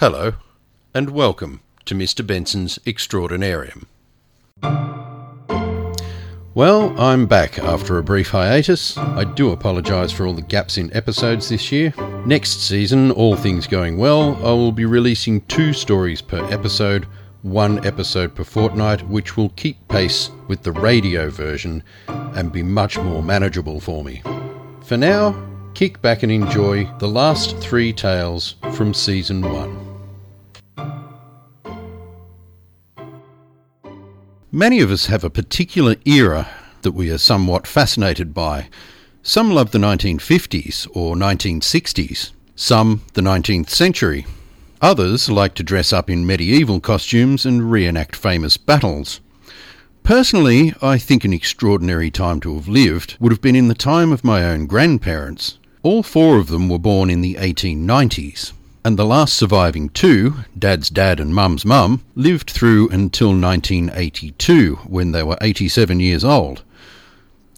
Hello, and welcome to Mr. Benson's Extraordinarium. Well, I'm back after a brief hiatus. I do apologise for all the gaps in episodes this year. Next season, all things going well, I will be releasing two stories per episode, one episode per fortnight, which will keep pace with the radio version and be much more manageable for me. For now, kick back and enjoy the last three tales from season one. Many of us have a particular era that we are somewhat fascinated by. Some love the 1950s or 1960s, some the 19th century. Others like to dress up in medieval costumes and reenact famous battles. Personally, I think an extraordinary time to have lived would have been in the time of my own grandparents. All four of them were born in the 1890s and the last surviving two, Dad's dad and Mum's mum, lived through until 1982 when they were 87 years old.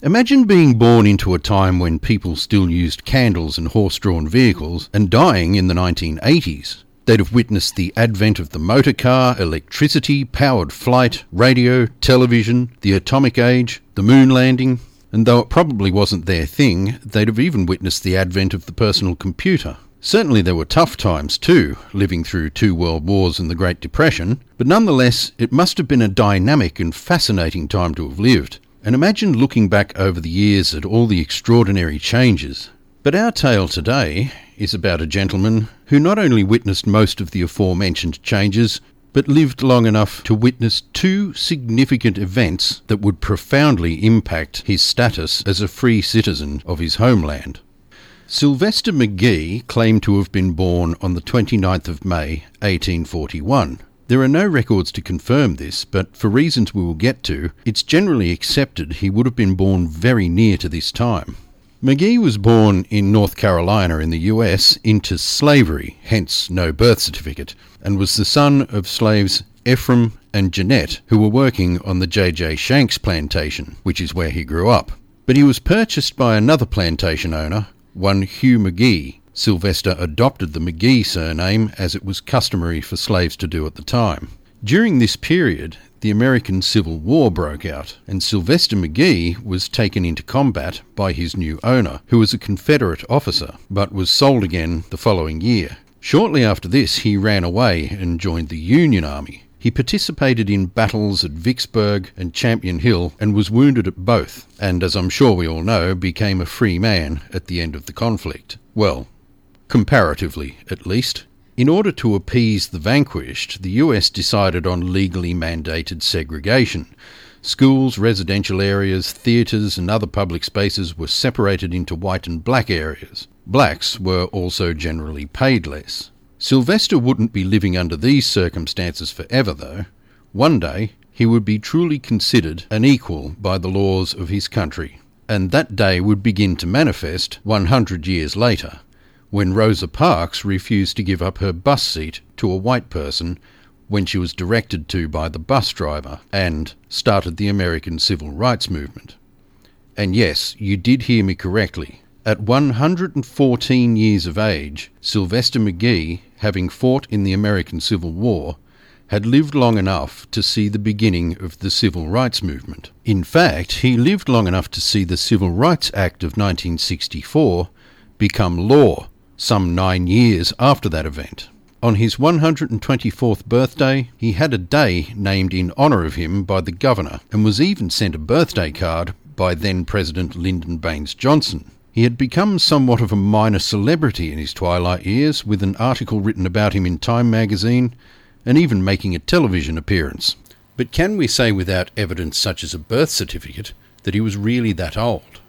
Imagine being born into a time when people still used candles and horse drawn vehicles and dying in the 1980s. They'd have witnessed the advent of the motor car, electricity, powered flight, radio, television, the atomic age, the moon landing, and though it probably wasn't their thing, they'd have even witnessed the advent of the personal computer. Certainly there were tough times too, living through two world wars and the Great Depression, but nonetheless it must have been a dynamic and fascinating time to have lived. And imagine looking back over the years at all the extraordinary changes. But our tale today is about a gentleman who not only witnessed most of the aforementioned changes, but lived long enough to witness two significant events that would profoundly impact his status as a free citizen of his homeland. Sylvester McGee claimed to have been born on the 29th of May 1841. There are no records to confirm this, but for reasons we will get to, it's generally accepted he would have been born very near to this time. McGee was born in North Carolina in the US into slavery, hence no birth certificate, and was the son of slaves Ephraim and Jeanette, who were working on the J.J. Shanks plantation, which is where he grew up. But he was purchased by another plantation owner one Hugh McGee. Sylvester adopted the McGee surname as it was customary for slaves to do at the time. During this period, the American Civil War broke out, and Sylvester McGee was taken into combat by his new owner, who was a Confederate officer, but was sold again the following year. Shortly after this, he ran away and joined the Union Army. He participated in battles at Vicksburg and Champion Hill and was wounded at both, and as I'm sure we all know, became a free man at the end of the conflict. Well, comparatively at least. In order to appease the vanquished, the US decided on legally mandated segregation. Schools, residential areas, theatres, and other public spaces were separated into white and black areas. Blacks were also generally paid less. Sylvester wouldn't be living under these circumstances forever, though. One day he would be truly considered an equal by the laws of his country, and that day would begin to manifest 100 years later, when Rosa Parks refused to give up her bus seat to a white person when she was directed to by the bus driver and started the American Civil Rights Movement. And yes, you did hear me correctly. At 114 years of age, Sylvester McGee, having fought in the American Civil War, had lived long enough to see the beginning of the civil rights movement. In fact, he lived long enough to see the Civil Rights Act of 1964 become law some nine years after that event. On his 124th birthday, he had a day named in honour of him by the governor and was even sent a birthday card by then President Lyndon Baines Johnson. He had become somewhat of a minor celebrity in his twilight years, with an article written about him in Time magazine, and even making a television appearance. But can we say without evidence such as a birth certificate that he was really that old?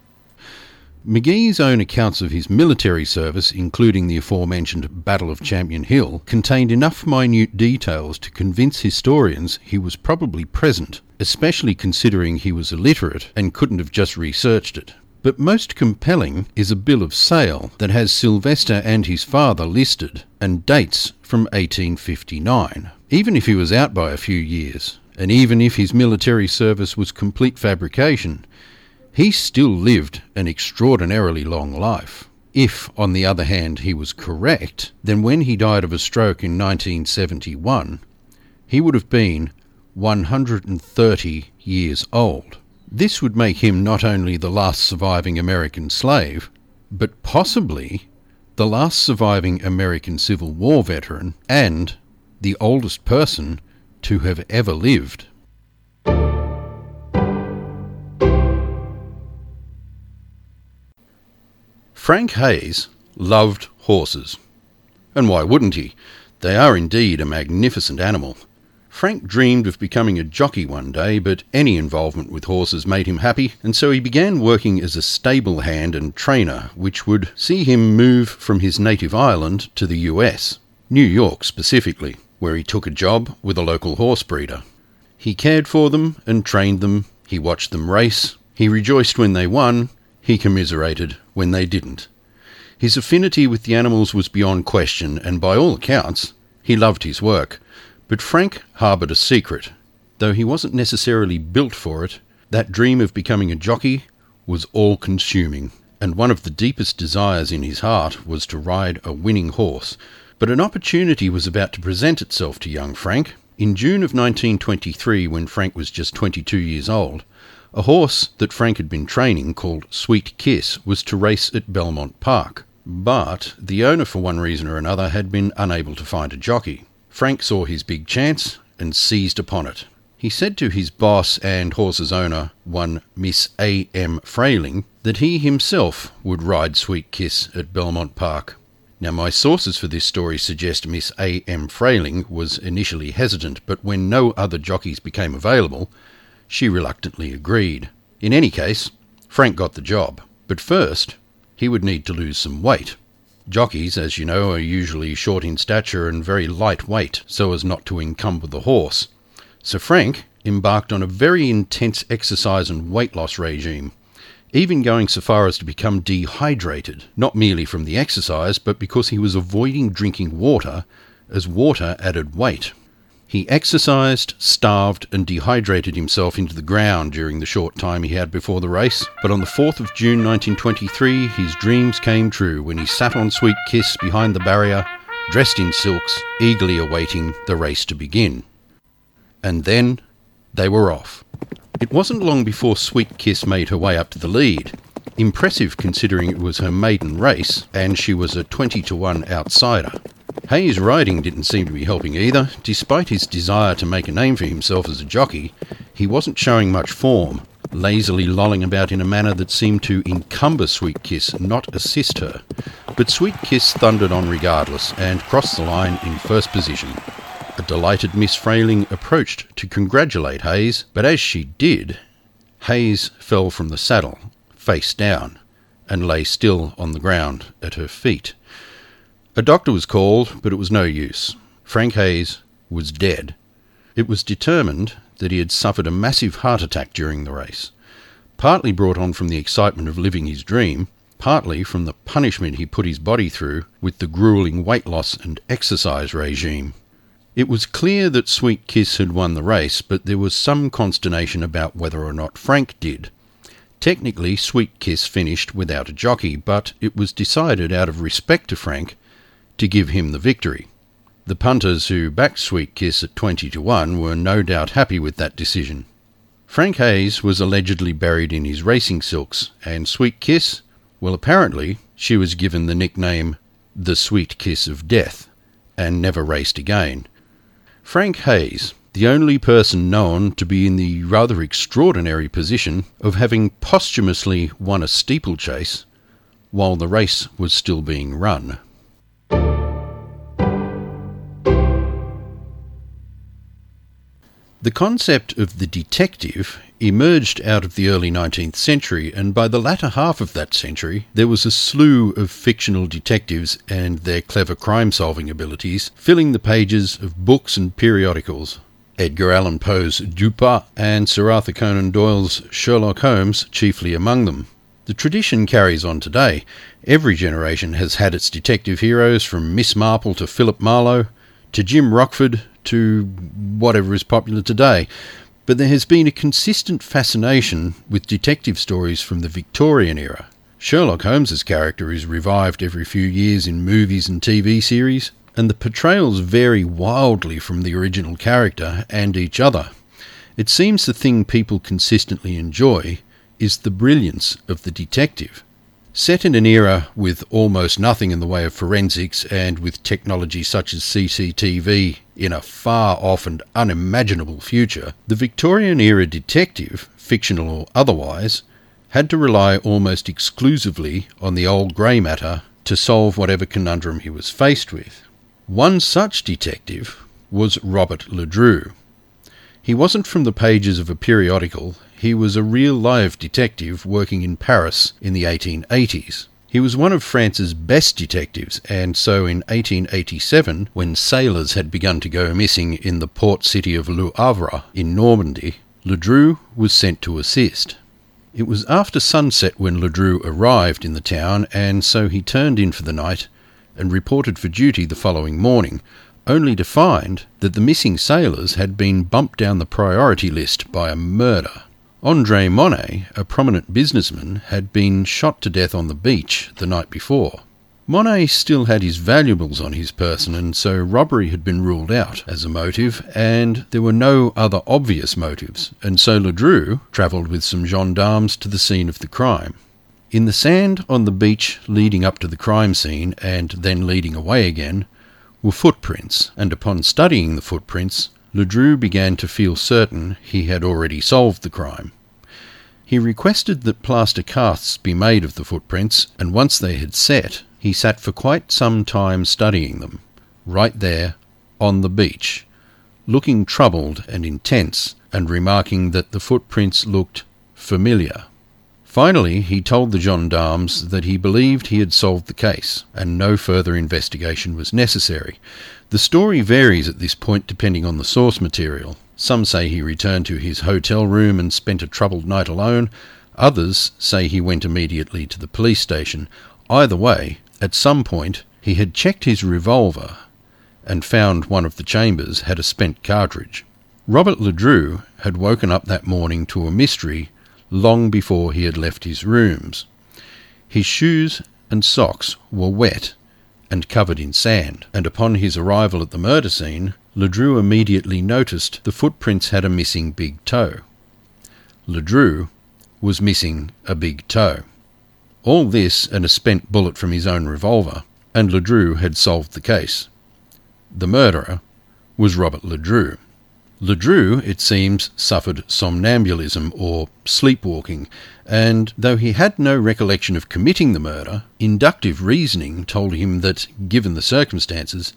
McGee's own accounts of his military service, including the aforementioned Battle of Champion Hill, contained enough minute details to convince historians he was probably present, especially considering he was illiterate and couldn't have just researched it. But most compelling is a bill of sale that has Sylvester and his father listed and dates from 1859. Even if he was out by a few years, and even if his military service was complete fabrication, he still lived an extraordinarily long life. If, on the other hand, he was correct, then when he died of a stroke in 1971, he would have been 130 years old. This would make him not only the last surviving American slave, but possibly the last surviving American Civil War veteran and the oldest person to have ever lived. Frank Hayes loved horses. And why wouldn't he? They are indeed a magnificent animal. Frank dreamed of becoming a jockey one day, but any involvement with horses made him happy, and so he began working as a stable hand and trainer, which would see him move from his native island to the US, New York specifically, where he took a job with a local horse breeder. He cared for them and trained them, he watched them race, he rejoiced when they won, he commiserated when they didn't. His affinity with the animals was beyond question, and by all accounts, he loved his work. But Frank harboured a secret. Though he wasn't necessarily built for it, that dream of becoming a jockey was all consuming, and one of the deepest desires in his heart was to ride a winning horse. But an opportunity was about to present itself to young Frank. In June of 1923, when Frank was just 22 years old, a horse that Frank had been training, called Sweet Kiss, was to race at Belmont Park. But the owner, for one reason or another, had been unable to find a jockey. Frank saw his big chance and seized upon it. He said to his boss and horse's owner, one Miss A. M. Frayling, that he himself would ride Sweet Kiss at Belmont Park. Now, my sources for this story suggest Miss A. M. Frayling was initially hesitant, but when no other jockeys became available, she reluctantly agreed. In any case, Frank got the job. But first, he would need to lose some weight. Jockeys, as you know, are usually short in stature and very lightweight, so as not to encumber the horse. So Frank embarked on a very intense exercise and weight loss regime, even going so far as to become dehydrated, not merely from the exercise, but because he was avoiding drinking water, as water added weight. He exercised, starved, and dehydrated himself into the ground during the short time he had before the race. But on the 4th of June 1923, his dreams came true when he sat on Sweet Kiss behind the barrier, dressed in silks, eagerly awaiting the race to begin. And then they were off. It wasn't long before Sweet Kiss made her way up to the lead. Impressive considering it was her maiden race and she was a 20 to 1 outsider. Hayes' riding didn't seem to be helping either. Despite his desire to make a name for himself as a jockey, he wasn't showing much form, lazily lolling about in a manner that seemed to encumber Sweet Kiss, not assist her. But Sweet Kiss thundered on regardless and crossed the line in first position. A delighted Miss Frayling approached to congratulate Hayes, but as she did, Hayes fell from the saddle, face down, and lay still on the ground at her feet. A doctor was called, but it was no use. Frank Hayes was dead. It was determined that he had suffered a massive heart attack during the race, partly brought on from the excitement of living his dream, partly from the punishment he put his body through with the grueling weight loss and exercise regime. It was clear that Sweet Kiss had won the race, but there was some consternation about whether or not Frank did. Technically, Sweet Kiss finished without a jockey, but it was decided out of respect to Frank to give him the victory. The punters who backed Sweet Kiss at 20 to 1 were no doubt happy with that decision. Frank Hayes was allegedly buried in his racing silks, and Sweet Kiss, well, apparently, she was given the nickname the Sweet Kiss of Death, and never raced again. Frank Hayes, the only person known to be in the rather extraordinary position of having posthumously won a steeplechase while the race was still being run. The concept of the detective emerged out of the early 19th century, and by the latter half of that century, there was a slew of fictional detectives and their clever crime solving abilities filling the pages of books and periodicals. Edgar Allan Poe's Dupin and Sir Arthur Conan Doyle's Sherlock Holmes chiefly among them. The tradition carries on today. Every generation has had its detective heroes, from Miss Marple to Philip Marlowe, to Jim Rockford to whatever is popular today. But there has been a consistent fascination with detective stories from the Victorian era. Sherlock Holmes's character is revived every few years in movies and TV series, and the portrayals vary wildly from the original character and each other. It seems the thing people consistently enjoy is the brilliance of the detective. Set in an era with almost nothing in the way of forensics and with technology such as CCTV in a far off and unimaginable future, the Victorian era detective, fictional or otherwise, had to rely almost exclusively on the old grey matter to solve whatever conundrum he was faced with. One such detective was Robert Ledru. He wasn't from the pages of a periodical, he was a real live detective working in Paris in the 1880s. He was one of France's best detectives, and so in 1887, when sailors had begun to go missing in the port city of Le Havre in Normandy, Ledru was sent to assist. It was after sunset when Ledru arrived in the town, and so he turned in for the night and reported for duty the following morning, only to find that the missing sailors had been bumped down the priority list by a murder. Andre Monet, a prominent businessman, had been shot to death on the beach the night before. Monet still had his valuables on his person, and so robbery had been ruled out as a motive, and there were no other obvious motives, and so Ledru travelled with some gendarmes to the scene of the crime. In the sand on the beach leading up to the crime scene and then leading away again were footprints, and upon studying the footprints, Ledru began to feel certain he had already solved the crime. He requested that plaster casts be made of the footprints, and once they had set, he sat for quite some time studying them, right there on the beach, looking troubled and intense, and remarking that the footprints looked familiar. Finally, he told the gendarmes that he believed he had solved the case, and no further investigation was necessary. The story varies at this point depending on the source material. Some say he returned to his hotel room and spent a troubled night alone. Others say he went immediately to the police station. Either way, at some point, he had checked his revolver and found one of the chambers had a spent cartridge. Robert Ledru had woken up that morning to a mystery long before he had left his rooms. His shoes and socks were wet and covered in sand, and upon his arrival at the murder scene, Ledru immediately noticed the footprints had a missing big toe. Ledru was missing a big toe. All this and a spent bullet from his own revolver, and Ledru had solved the case. The murderer was Robert Ledru. Ledru, it seems, suffered somnambulism or sleepwalking, and though he had no recollection of committing the murder, inductive reasoning told him that, given the circumstances,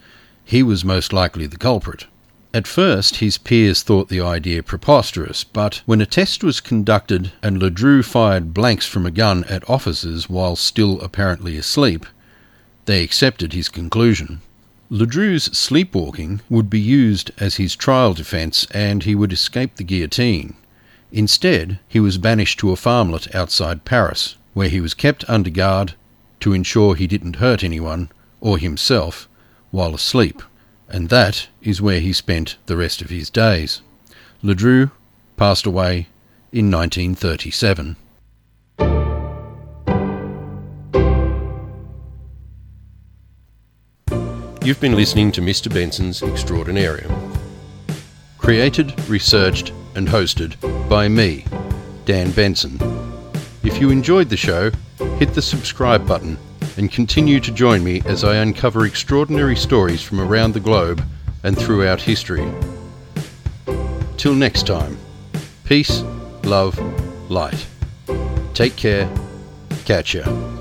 he was most likely the culprit. At first, his peers thought the idea preposterous, but when a test was conducted and Ledru fired blanks from a gun at officers while still apparently asleep, they accepted his conclusion. Ledru's sleepwalking would be used as his trial defence and he would escape the guillotine. Instead, he was banished to a farmlet outside Paris, where he was kept under guard to ensure he didn't hurt anyone, or himself, while asleep and that is where he spent the rest of his days. Ledru passed away in 1937. You've been listening to Mr. Benson's Extraordinarium. Created, researched, and hosted by me, Dan Benson. If you enjoyed the show, hit the subscribe button and continue to join me as I uncover extraordinary stories from around the globe and throughout history. Till next time, peace, love, light. Take care. Catch ya.